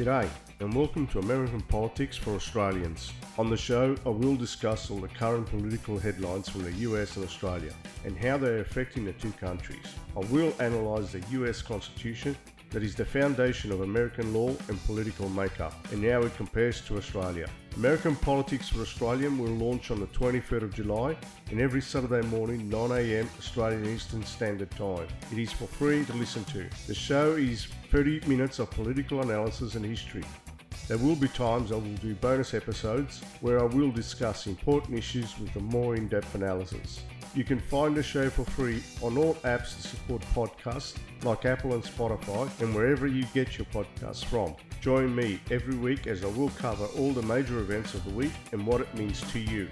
G'day, and welcome to American Politics for Australians. On the show, I will discuss all the current political headlines from the US and Australia and how they are affecting the two countries. I will analyse the US Constitution that is the foundation of American law and political makeup, and how it compares to Australia. American Politics for Australian will launch on the 23rd of July and every Saturday morning 9am Australian Eastern Standard Time. It is for free to listen to. The show is 30 minutes of political analysis and history. There will be times I will do bonus episodes where I will discuss important issues with a more in depth analysis. You can find the show for free on all apps that support podcasts like Apple and Spotify and wherever you get your podcasts from. Join me every week as I will cover all the major events of the week and what it means to you.